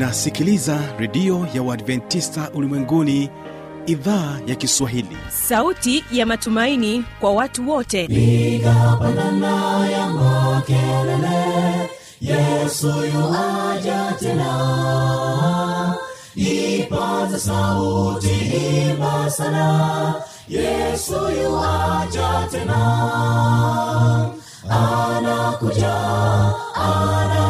unasikiliza redio ya uadventista ulimwenguni idhaa ya kiswahili. Sauti ya matumaini kwa watu wote. Igapanana ya makelele yesu yuaja tena. Ipaza sauti imba sana yesu yuaja tena. Anakuja anakuja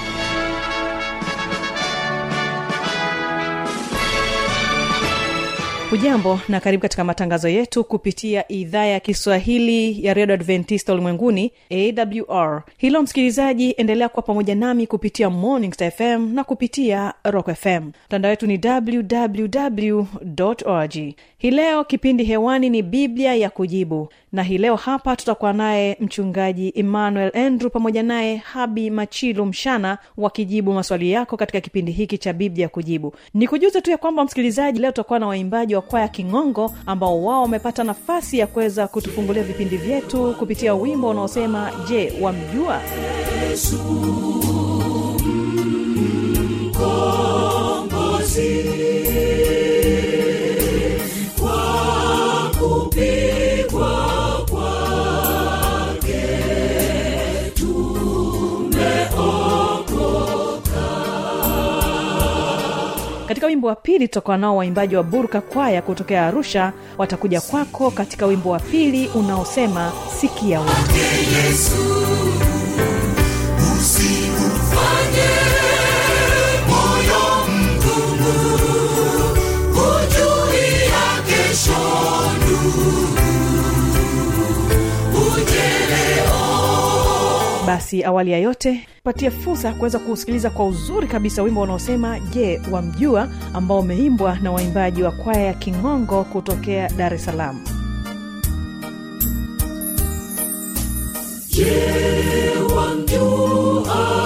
hujambo na karibu katika matangazo yetu kupitia idhaa ya kiswahili ya redio adventista ulimwenguni awr hilo msikilizaji endelea kuwa pamoja nami kupitia morning Star fm na kupitia rock fm mtandao wetu ni www org. Hii leo kipindi hewani ni biblia ya kujibu na hii leo hapa tutakuwa naye mchungaji emmanuel andrew pamoja naye habi machilu mshana wakijibu maswali yako katika kipindi hiki cha biblia kujibu. Ni kujuza tu ya kwamba msikilizaji leo tutakuwa na waimbaji wa kwaya kingongo ambao wao wamepata nafasi ya kuweza kutufungulia vipindi vyetu kupitia wimbo unaosema je wamjua katika wimbo wa pili tutakuwa nao waimbaji wa burka kwaya kutokea arusha. Watakuja kwako katika wimbo wa pili unaosema sikia yesu usikufanye moyo mgumu hujuia kesho basi awali ya yote patia fursa ya kuweza kusikiliza kwa uzuri kabisa wimbo unaosema je wamjua? ambao umeimbwa na waimbaji wa kwaya ya kingongo kutokea dar es salaam. Wamjua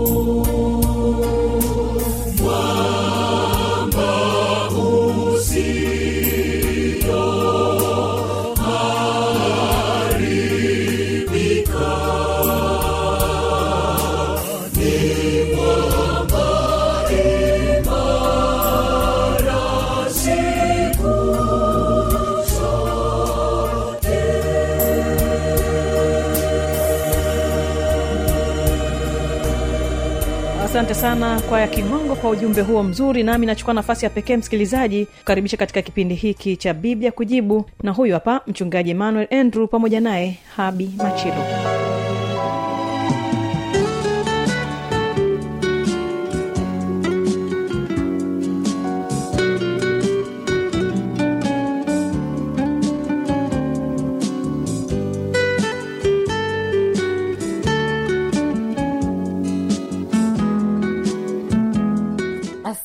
yesu asante sana kwaya kigongo kwa ujumbe huo mzuri nami nachukua nafasi ya pekee msikilizaji kukaribisha katika kipindi hiki cha biblia kujibu. Na huyu hapa mchungaji emmanuel andrew pamoja naye habi machilo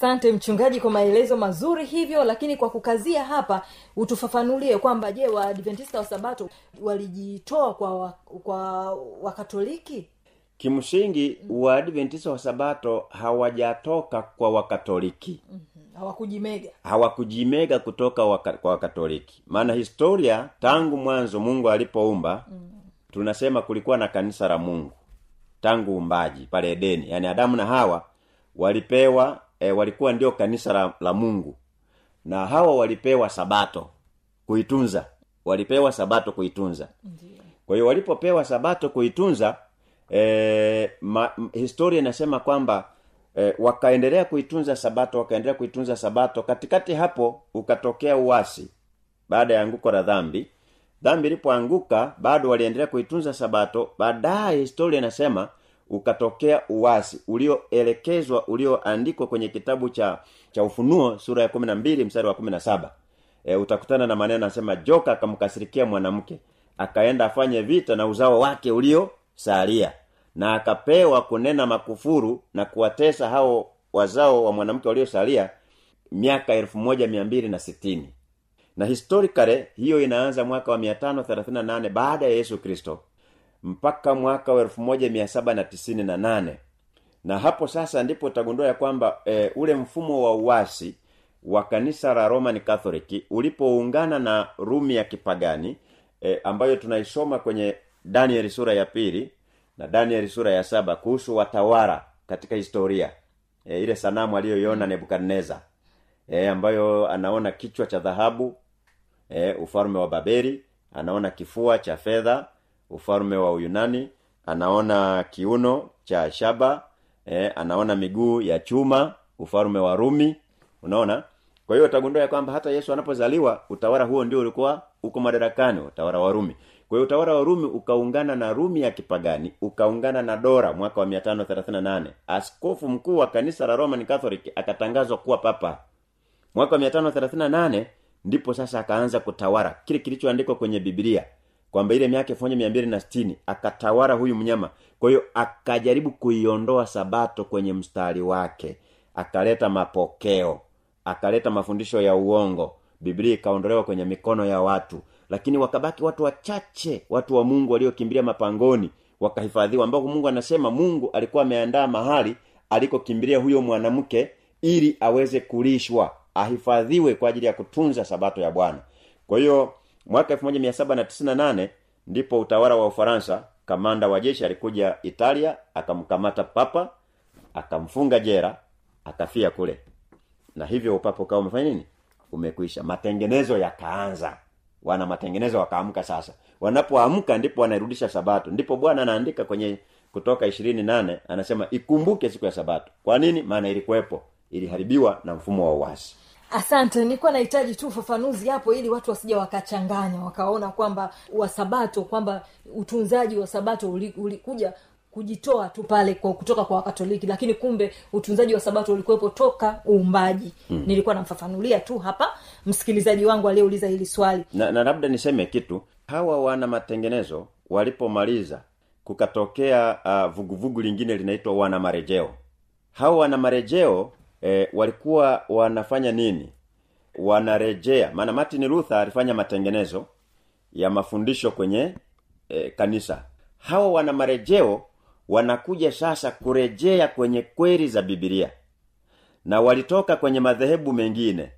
asante mchungaji kwa maelezo mazuri hivyo lakini kwa kukazia hapa utufafanulie kwamba je waadventista wa sabato walijitoa kwa wa, kwa wakatoliki? Kimsingi waadventista wa sabato hawajatoka kwa wakatoliki. Hawakujimega. Hawakujimega kutoka waka, kwa wakatoliki. Maana historia tangu mwanzo mungu alipoumba mm. tunasema kulikuwa na kanisa la mungu. Tangu umbaji pale edeni. Yaani adamu na hawa walipewa e, walikuwa ndio kanisa la, la mungu. Na hawa walipewa sabato kuitunza. Walipewa sabato kuitunza. Kwa hiyo walipopewa sabato kuitunza e, ma, historia inasema kwamba e, wakaendelea kuitunza sabato wakaendelea kuitunza sabato. Katikati hapo ukatokea uasi baada ya anguko la dhambi. Dhambi ilipoanguka bado waliendelea kuitunza sabato. Baadaye historia inasema ukatokea uwasi ulioelekezwa ulioandikwa kwenye kitabu cha cha ufunuo sura ya 12 mstari wa 17 e, utakutana na maneno anasema joka akamkasirikia mwanamke akaenda afanye vita na uzao wake uliosalia na akapewa kunena makufuru na kuwatesa hao wazao wa mwanamke waliosalia miaka elfu moja mia mbili na sitini. Na historically hiyo inaanza mwaka wa 538 baada ya yesu kristo mpaka mwaka wa 1798 na hapo sasa ndipo utagundua ya kwamba e, ule mfumo wa uasi wa kanisa la roman catholic ulipoungana na rumi ya kipagani e, ambayo tunaisoma kwenye Daniel sura ya pili na Daniel sura ya saba kuhusu watawala katika historia e, ile sanamu aliyoiona nebukadneza e, ambayo anaona kichwa cha dhahabu e, ufalme wa babeli anaona kifua cha fedha ufalme wa uyunani anaona kiuno cha shaba eh, anaona miguu ya chuma ufalme wa rumi unaona? Kwa hiyo utagundua ya kwamba hata yesu anapozaliwa utawala huo ndio ulikuwa uko madarakani utawala wa rumi. Kwa hiyo utawala wa rumi ukaungana na rumi ya kipagani ukaungana na dora mwaka wa 538 askofu mkuu wa kanisa la roman catholic akatangazwa kuwa papa. Mwaka wa 538 ndipo sasa akaanza kutawala kile kilichoandikwa kwenye biblia kwamba ile miaka elfu moja mia mbili na sitini akatawala huyu mnyama. Kwa hiyo akajaribu kuiondoa sabato kwenye mstari wake akaleta mapokeo akaleta mafundisho ya uongo. Biblia ikaondolewa kwenye mikono ya watu lakini wakabaki watu wachache watu wa mungu waliokimbilia mapangoni wakahifadhiwa ambapo mungu anasema mungu alikuwa ameandaa mahali alikokimbilia huyo mwanamke ili aweze kulishwa ahifadhiwe kwa ajili ya kutunza sabato ya bwana. Kwa hiyo mwaka 1798 ndipo utawala wa ufaransa kamanda wa jeshi alikuja italia akamkamata papa akamfunga jera akafia kule. Na hivyo upapa ukawa umefanya nini? Umekwisha. Matengenezo yakaanza. Wana matengenezo wakaamka sasa. Wanapoamka ndipo wanairudisha sabato. Ndipo bwana anaandika kwenye kutoka ishirini nane anasema ikumbuke siku ya sabato. Kwa nini? Maana ilikuwepo. Iliharibiwa na mfumo wa uasi asante nilikuwa nahitaji tu ufafanuzi hapo ili watu wasija wakachanganya wakaona kwamba wasabato kwamba utunzaji wa sabato uli- ulikuja kujitoa tu pale kwa kutoka kwa wakatoliki lakini kumbe utunzaji wa sabato ulikuwepo toka uumbaji. Mm. nilikuwa namfafanulia tu hapa msikilizaji wangu aliyeuliza hili swali. Na, na labda niseme kitu. Hawa wana matengenezo walipomaliza kukatokea uh, vuguvugu lingine linaitwa wana marejeo hawa wana marejeo eh, walikuwa wanafanya nini? Wanarejea. Maana martin luther alifanya matengenezo ya mafundisho kwenye e, kanisa. Hawa wana marejeo wanakuja sasa kurejea kwenye kweli za bibilia na walitoka kwenye madhehebu mengine.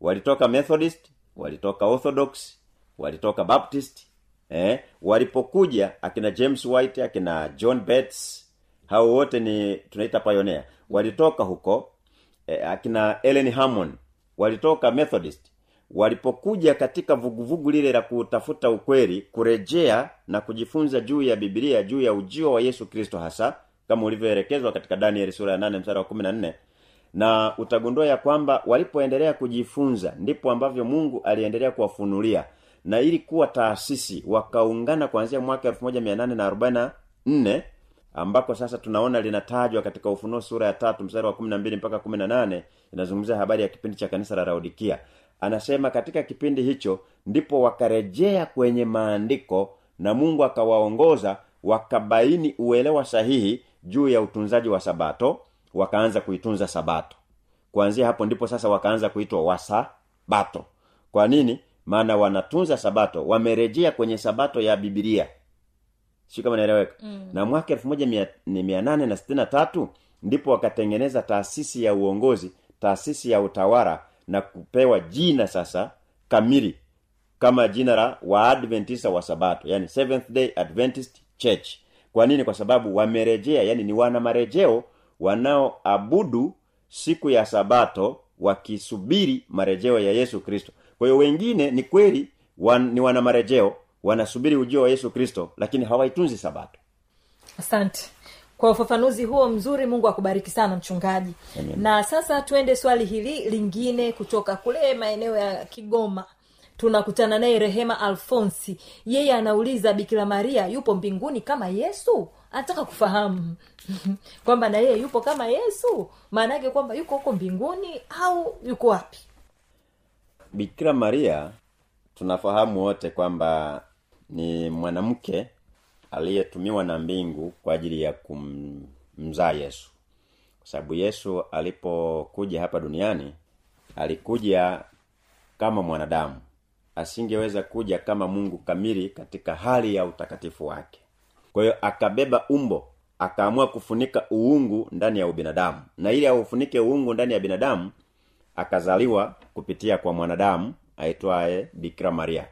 Walitoka methodist walitoka orthodox walitoka baptist eh, walipokuja akina james white akina john bets hao wote ni tunaita pioneer. Walitoka huko eh, akina ellen hammond walitoka methodist walipokuja katika vuguvugu lile la kutafuta ukweli kurejea na kujifunza juu ya bibilia juu ya ujio wa yesu kristo hasa kama ulivyoelekezwa katika danieli sura ya 8 mstari wa 14 na utagundua ya kwamba walipoendelea kujifunza ndipo ambavyo mungu aliendelea kuwafunulia. Na ili kuwa taasisi wakaungana kuanzia mwaka 1844 ambako sasa tunaona linatajwa katika ufunuo sura ya tatu mstari wa 12 mpaka 18 inazungumzia habari ya kipindi cha kanisa la laodikia. Anasema katika kipindi hicho ndipo wakarejea kwenye maandiko na mungu akawaongoza wakabaini uelewa sahihi juu ya utunzaji wa sabato wakaanza kuitunza sabato. Kuanzia hapo ndipo sasa wakaanza kuitwa wasabato. Kwa nini? Maana wanatunza sabato wamerejea kwenye sabato ya bibilia sio kama naeleweka. Mm. na mwaka elfu moja mia- ni mia nane na sitini na tatu ndipo wakatengeneza taasisi ya uongozi taasisi ya utawala na kupewa jina sasa kamili kama jina la waadventista wa sabato yani seventh day adventist church. Kwa nini? Kwa sababu wamerejea yani ni wana marejeo wanaoabudu siku ya sabato wakisubiri marejeo ya yesu kristo. Kwa hiyo wengine ni kweli wan, ni wana marejeo wanasubiri ujio wa yesu kristo lakini hawaitunzi sabato. Asante. Kwa ufafanuzi huo mzuri mungu akubariki sana mchungaji. Amen. na sasa tuende swali hili lingine kutoka kule maeneo ya kigoma. Tunakutana naye rehema alfonsi. Yeye anauliza bikira maria yupo mbinguni kama yesu? Anataka kufahamu kwamba na yeye yupo kama yesu? Maana yake kwamba yuko huko mbinguni au yuko wapi? Bikira maria tunafahamu wote kwamba ni mwanamke aliyetumiwa na mbingu kwa ajili ya kumzaa yesu. Kwa sababu yesu alipokuja hapa duniani alikuja kama mwanadamu. Asingeweza kuja kama mungu kamili katika hali ya utakatifu wake. Kwa hiyo akabeba umbo akaamua kufunika uungu ndani ya ubinadamu. Na ili aufunike uungu ndani ya binadamu akazaliwa kupitia kwa mwanadamu aitwaye bikira maria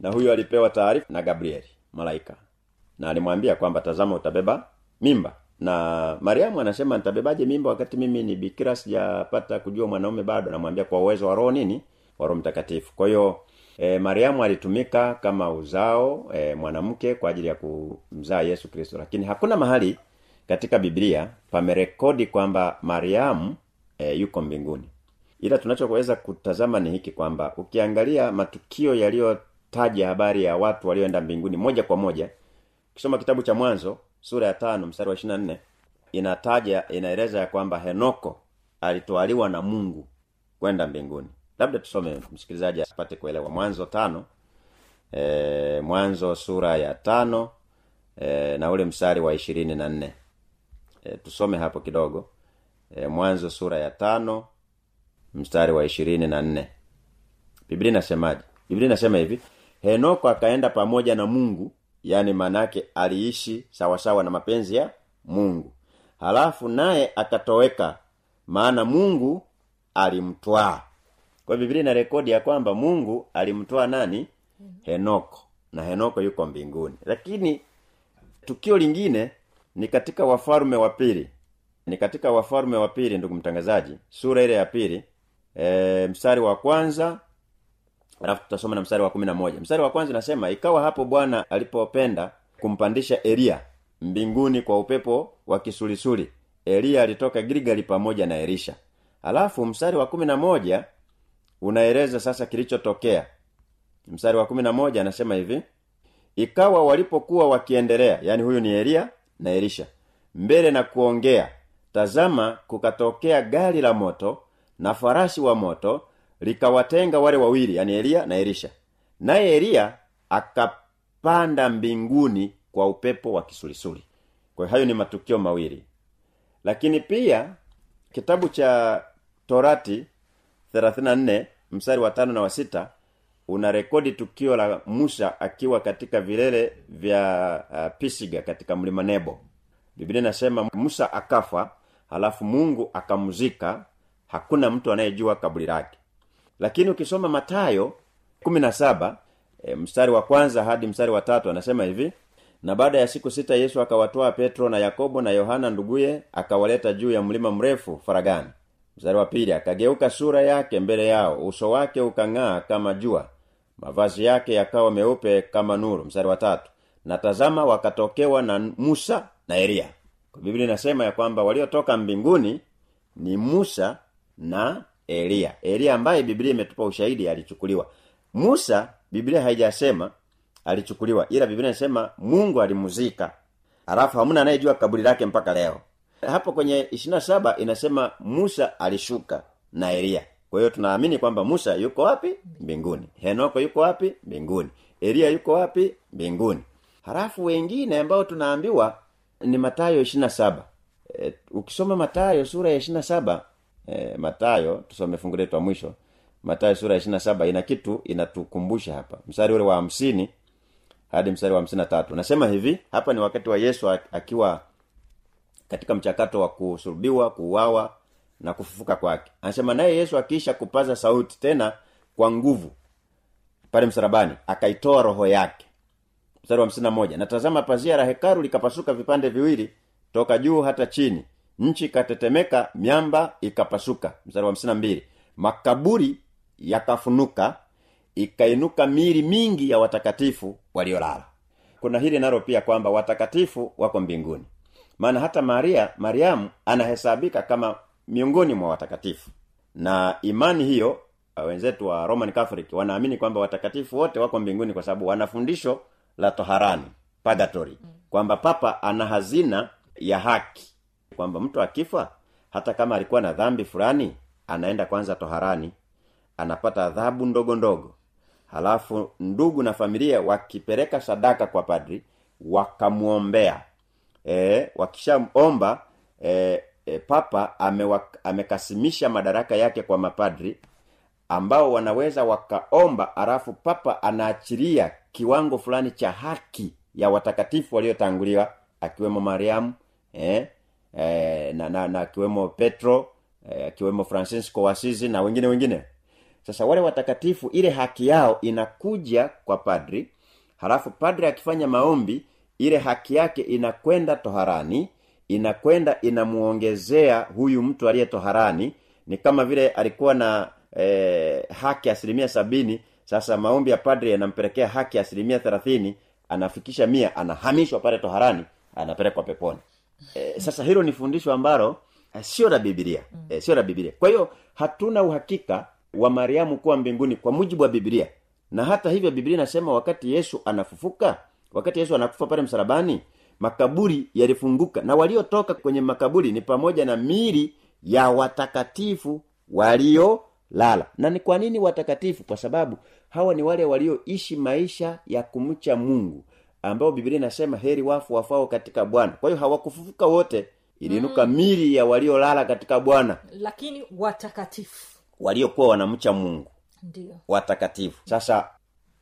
na huyo alipewa taarifa na gabrieli malaika. Na alimwambia kwamba tazama utabeba mimba. Na mariamu anasema nitabebaje mimba wakati mimi ni bikira sijapata kujua mwanaume bado? Namwambia kwa uwezo wa roho nini? Wa roho mtakatifu. Kwa hiyo e, mariamu alitumika kama uzao e, mwanamke kwa ajili ya kumzaa yesu kristo. Lakini hakuna mahali katika biblia pamerekodi kwamba mariamu e, yuko mbinguni. Ila tunachoweza kutazama ni hiki kwamba ukiangalia matukio yaliyotaja habari ya watu walioenda mbinguni moja kwa moja. Kisoma kitabu cha mwanzo sura ya tano mstari wa ishirina nne inataja inaeleza ya kwamba henoko alitwaliwa na mungu kwenda mbinguni. Labda tusome msikilizaji apate kuelewa. Mwanzo tano e, mwanzo sura ya tano e, na ule mstari wa ishirini na nne. E, tusome hapo kidogo. E, mwanzo sura ya tano mstari wa ishirini na nne. Biblia inasemaje? Biblia inasema hivi henoko akaenda pamoja na mungu yani manake aliishi sawasawa na mapenzi ya mungu. Halafu naye akatoweka maana mungu alimtwaa. Kwa biblia ina rekodi ya kwamba mungu alimtwaa nani? Henoko. Na henoko yuko mbinguni. Lakini tukio lingine ni katika wafalme wa pili. Ni katika wafalme wa pili ndugu mtangazaji. Sura ile ya pili e, mstari wa kwanza alafu tutasoma na mstari wa kumi na moja. Mstari wa kwanza inasema ikawa hapo bwana alipopenda kumpandisha eliya mbinguni kwa upepo wa kisulisuli eliya alitoka gilgali pamoja na elisha. Alafu mstari wa kumi na moja unaeleza sasa kilichotokea. Mstari wa kumi na moja anasema hivi ikawa walipokuwa wakiendelea yani huyu ni eliya na elisha mbele na kuongea tazama kukatokea gari la moto na farasi wa moto likawatenga wale wawili yani eliya na elisha. Naye eliya akapanda mbinguni kwa upepo wa kisulisuli. Kwa hayo ni matukio mawili. Lakini pia kitabu cha torati 34 mstari wa tano na wa sita una rekodi tukio la musa akiwa katika vilele vya uh, pisiga katika mlima nebo. Biblia inasema musa akafa halafu mungu akamzika hakuna mtu anayejua kaburi lake lakini ukisoma matayo 17 e, mstari wa kwanza hadi mstari wa tatu anasema hivi na baada ya siku sita yesu akawatoa petro na yakobo na yohana nduguye akawaleta juu ya mlima mrefu faragani. Mstari wa pili akageuka sura yake mbele yao uso wake ukang'aa kama jua mavazi yake yakawa meupe kama nuru. Mstari wa tatu na tazama wakatokewa na musa na eliya biblia inasema ya kwamba waliotoka mbinguni ni musa na Elia. Elia ambaye Biblia imetupa ushahidi alichukuliwa. Musa Biblia haijasema alichukuliwa ila Biblia inasema Mungu alimuzika. Alafu hamna anayejua kaburi lake mpaka leo. Hapo kwenye 27 inasema Musa alishuka na Elia. Kwa hiyo tunaamini kwamba Musa yuko wapi? Mbinguni. Henoko yuko wapi? Mbinguni. Elia yuko wapi? Mbinguni. Halafu wengine ambao tunaambiwa ni Mathayo 27. E, eh, ukisoma Mathayo sura ya 27 Eh, Matayo tusome fungu letu la mwisho. Matayo sura ya 27 ina kitu inatukumbusha hapa. Mstari ule wa hamsini hadi mstari wa hamsini na tatu. Nasema hivi hapa ni wakati wa Yesu akiwa katika mchakato wa kusulubiwa kuuawa na kufufuka kwake. Anasema naye Yesu akiisha kupaza sauti tena kwa nguvu pale msalabani akaitoa roho yake. Mstari wa moja na tazama pazia la hekalu likapasuka vipande viwili toka juu hata chini nchi ikatetemeka miamba ikapasuka. Mstari wa hamsini na mbili. Makaburi yakafunuka ikainuka miili mingi ya watakatifu waliolala. Kuna hili nalo pia kwamba watakatifu wako mbinguni. Maana hata maria mariamu anahesabika kama miongoni mwa watakatifu. Na imani hiyo uh, wenzetu wa roman catholic wanaamini kwamba watakatifu wote wako mbinguni kwa sababu wana fundisho la toharani pagatori kwamba papa ana hazina ya haki kwamba mtu akifa hata kama alikuwa na dhambi fulani anaenda kwanza toharani anapata adhabu ndogo ndogo. Halafu ndugu na familia wakipeleka sadaka kwa padri wakamwombea. E, wakishaomba e, e, papa amewak, amekasimisha madaraka yake kwa mapadri ambao wanaweza wakaomba alafu papa anaachilia kiwango fulani cha haki ya watakatifu waliotanguliwa akiwemo mariamu eh, eh, na, na, akiwemo petro eh, francisco wasizi na wengine wengine. Sasa wale watakatifu ile haki yao inakuja kwa padri halafu padri akifanya maombi ile haki yake inakwenda toharani inakwenda inamuongezea huyu mtu aliye toharani. Ni kama vile alikuwa na eh, haki asilimia sabini sasa maombi ya padri yanampelekea haki asilimia thelathini anafikisha mia anahamishwa pale toharani anapelekwa peponi e, sasa hilo ni fundisho ambalo eh, sio la Biblia. E, sio la bibilia kwa hiyo hatuna uhakika wa mariamu kuwa mbinguni kwa mujibu wa bibilia na hata hivyo biblia inasema wakati yesu anafufuka wakati yesu anakufa pale msalabani makaburi yalifunguka. Na waliotoka kwenye makaburi ni pamoja na mili ya watakatifu waliolala. Na ni kwa nini watakatifu? Kwa sababu hawa ni wale walioishi maisha ya kumcha mungu ambao biblia inasema heri wafu wafao katika bwana. Kwa hiyo hawakufufuka wote iliinuka mm. mili ya waliolala katika bwana. Lakini watakatifu. Waliokuwa wanamcha mungu. Ndio. Watakatifu. Sasa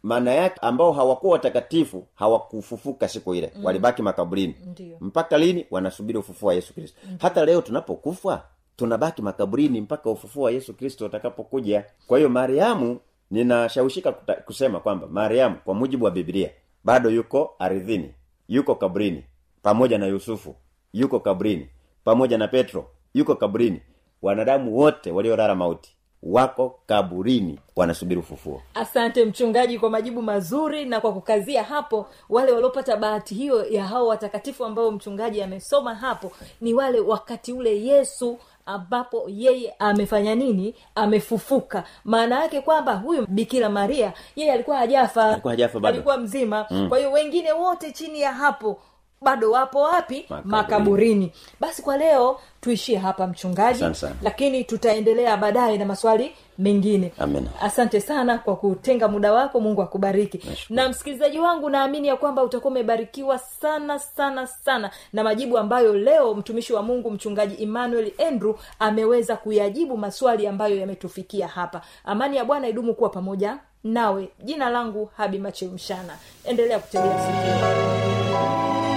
maana yake ambao hawakuwa watakatifu hawakufufuka siku ile. Mm. walibaki makaburini. Ndiyo. mpaka lini? Wanasubiri ufufuo wa yesu kristo. Mm. hata leo tunapokufa tunabaki makaburini mpaka ufufuo wa yesu kristo utakapokuja. Kwa hiyo mariamu ninashawishika kusema kwamba mariamu kwa mujibu wa biblia bado yuko aridhini yuko kabrini pamoja na yusufu yuko kabrini pamoja na petro yuko kabrini. Wanadamu wote waliolala mauti wako kaburini wanasubiri ufufuo. Asante mchungaji kwa majibu mazuri na kwa kukazia hapo. Wale waliopata bahati hiyo ya hao watakatifu ambao mchungaji amesoma hapo ni wale wakati ule yesu ambapo yeye amefanya nini? Amefufuka. Maana yake kwamba huyu bikira maria yeye alikuwa hajafa. Alikuwa hajafa alikuwa mzima. Mm. kwa hiyo wengine wote chini ya hapo bado wapo wapi? Makaburini. makaburini. Basi kwa leo tuishie hapa mchungaji. Lakini tutaendelea baadaye na maswali mengine. Amen. asante sana kwa kutenga muda wako. Mungu akubariki. Na msikilizaji wangu naamini ya kwamba utakuwa umebarikiwa sana sana sana na majibu ambayo leo mtumishi wa mungu mchungaji emmanuel andrew ameweza kuyajibu maswali ambayo yametufikia hapa. Amani ya bwana idumu kuwa pamoja nawe. Jina langu habi machemshana endelea kutegea sikio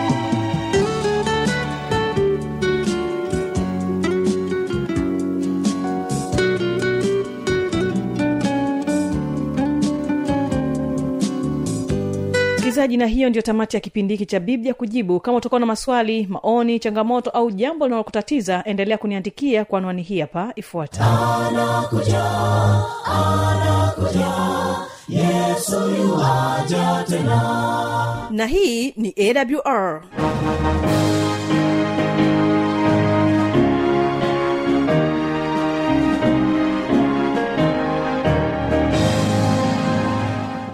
msikilizaji na hiyo ndio tamati ya kipindi hiki cha biblia kujibu. Kama utakuwa na maswali maoni changamoto au jambo linalokutatiza endelea kuniandikia kwa anwani hii hapa ifuata na hii ni awr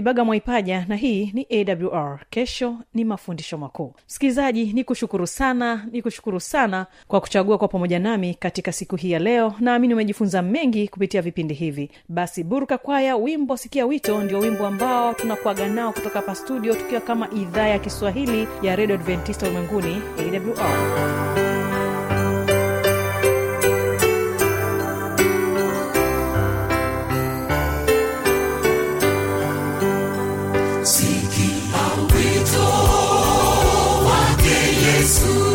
kibaga mwaipaja na hii ni awr kesho ni mafundisho makuu. Msikilizaji ni kushukuru sana ni kushukuru sana kwa kuchagua kwa pamoja nami katika siku hii ya leo. Naamini umejifunza mengi kupitia vipindi hivi. Basi buruka kwaya wimbo sikia wito ndio wimbo ambao tunakuaga nao kutoka hapa studio tukiwa kama idhaa ya kiswahili ya redio adventista ulimwenguni awr Yesu,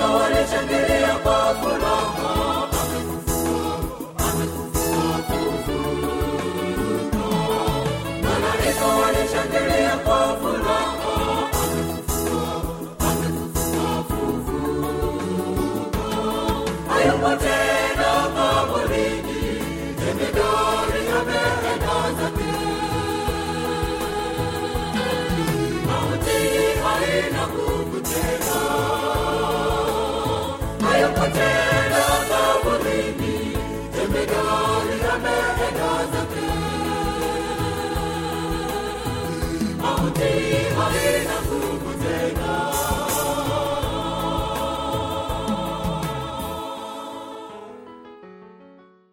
malaika walishangilia kwa furaha